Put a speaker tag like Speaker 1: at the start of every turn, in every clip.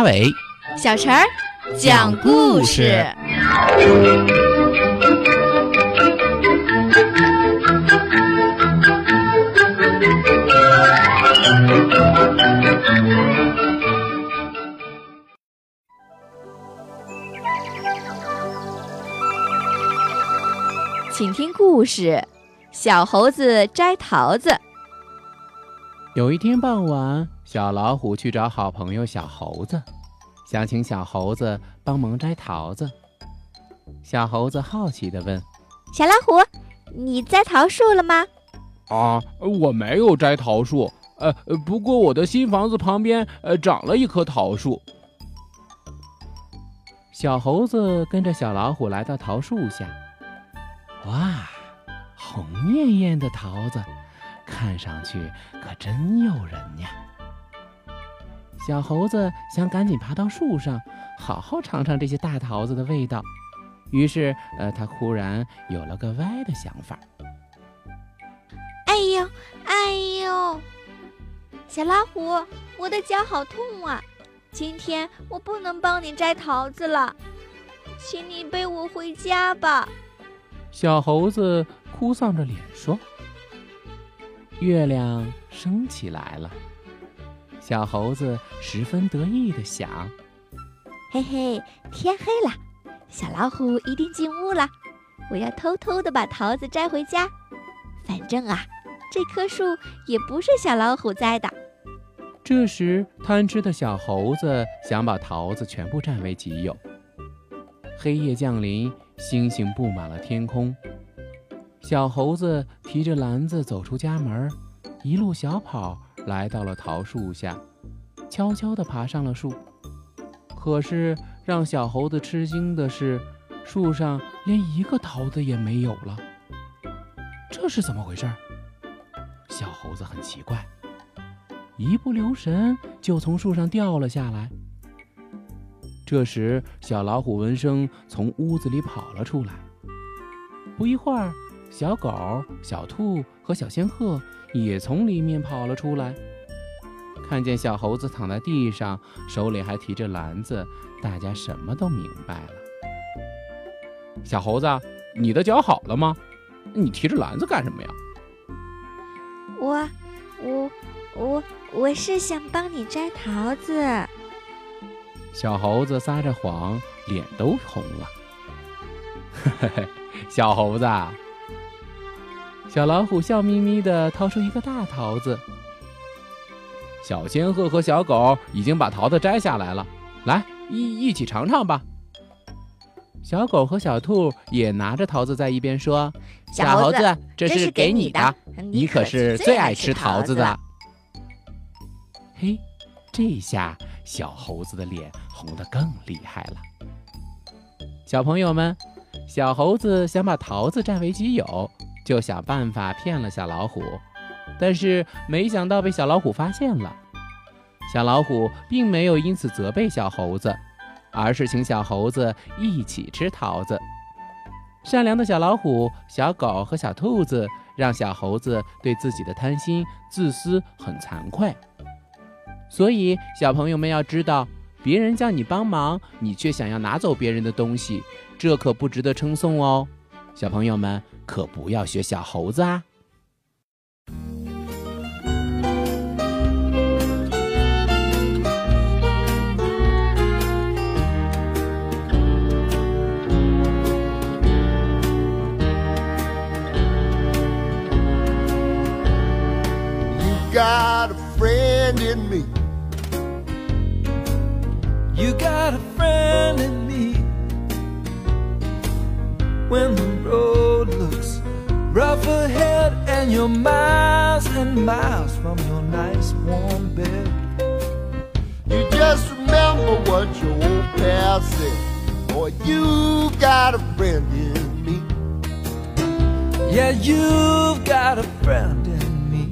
Speaker 1: 阿伟，
Speaker 2: 小陈儿讲故事。请听故事：小猴子摘桃子。
Speaker 1: 有一天傍晚，小老虎去找好朋友小猴子，想请小猴子帮忙摘桃子。小猴子好奇地问：“
Speaker 2: 小老虎，你摘桃树了吗？”“
Speaker 3: 啊，我没有摘桃树。呃，不过我的新房子旁边呃长了一棵桃树。”
Speaker 1: 小猴子跟着小老虎来到桃树下。哇，红艳艳的桃子，看上去可真诱人呀！小猴子想赶紧爬到树上，好好尝尝这些大桃子的味道。于是，呃，他忽然有了个歪的想法。
Speaker 2: 哎呦，哎呦！小老虎，我的脚好痛啊！今天我不能帮你摘桃子了，请你背我回家吧。
Speaker 1: 小猴子哭丧着脸说：“月亮升起来了。”小猴子十分得意地想：“
Speaker 2: 嘿嘿，天黑了，小老虎一定进屋了。我要偷偷地把桃子摘回家。反正啊，这棵树也不是小老虎栽的。”
Speaker 1: 这时，贪吃的小猴子想把桃子全部占为己有。黑夜降临。星星布满了天空，小猴子提着篮子走出家门，一路小跑来到了桃树下，悄悄地爬上了树。可是让小猴子吃惊的是，树上连一个桃子也没有了。这是怎么回事？小猴子很奇怪，一不留神就从树上掉了下来。这时，小老虎闻声从屋子里跑了出来。不一会儿，小狗、小兔和小仙鹤也从里面跑了出来。看见小猴子躺在地上，手里还提着篮子，大家什么都明白了。
Speaker 3: 小猴子，你的脚好了吗？你提着篮子干什么呀？
Speaker 2: 我，我，我，我是想帮你摘桃子。
Speaker 1: 小猴子撒着谎，脸都红了。嘿嘿，小猴子，小老虎笑眯眯地掏出一个大桃子。
Speaker 3: 小仙鹤和小狗已经把桃子摘下来了，来一一起尝尝吧。
Speaker 1: 小狗和小兔也拿着桃子在一边说：“
Speaker 2: 小猴子，
Speaker 1: 这是给你的，你可是最爱吃桃子的。”嘿，这下。小猴子的脸红得更厉害了。小朋友们，小猴子想把桃子占为己有，就想办法骗了小老虎，但是没想到被小老虎发现了。小老虎并没有因此责备小猴子，而是请小猴子一起吃桃子。善良的小老虎、小狗和小兔子让小猴子对自己的贪心、自私很惭愧。所以，小朋友们要知道，别人叫你帮忙，你却想要拿走别人的东西，这可不值得称颂哦。小朋友们可不要学小猴子啊
Speaker 4: ！You got a friend in me When the And you're miles and miles from your nice warm bed.
Speaker 5: You just remember what your old past said. Boy, you got a friend in me.
Speaker 4: Yeah, you've got a friend in me.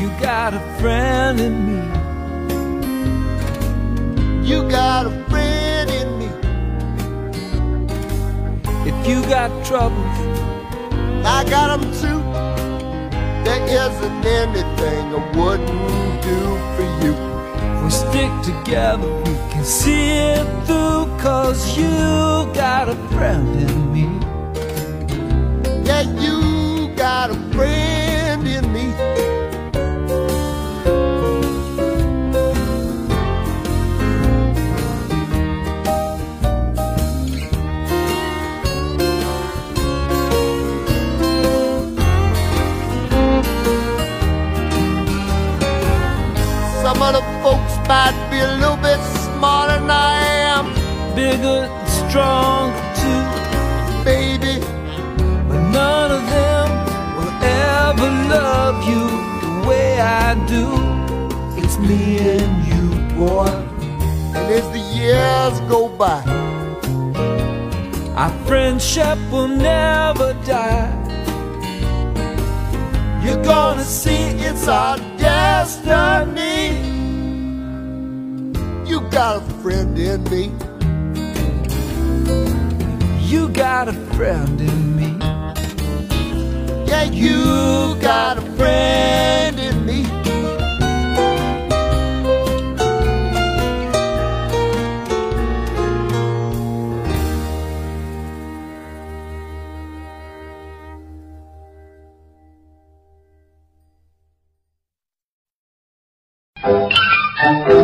Speaker 5: You got a friend in me.
Speaker 4: You got troubles,
Speaker 5: I got them too. There isn't anything I wouldn't do for you.
Speaker 4: If we stick together, we can see it through. Cause you got a friend in me.
Speaker 5: Might be a little bit smarter than I am,
Speaker 4: Bigger and stronger too.
Speaker 5: baby.
Speaker 4: But none of them will ever love you the way I do. It's me and you, boy.
Speaker 5: And as the years go by,
Speaker 4: Our friendship will never die. You're gonna see it's our destiny.
Speaker 5: You got a friend in me.
Speaker 4: You got a friend in me.
Speaker 5: Yeah, you got a friend in me.
Speaker 6: “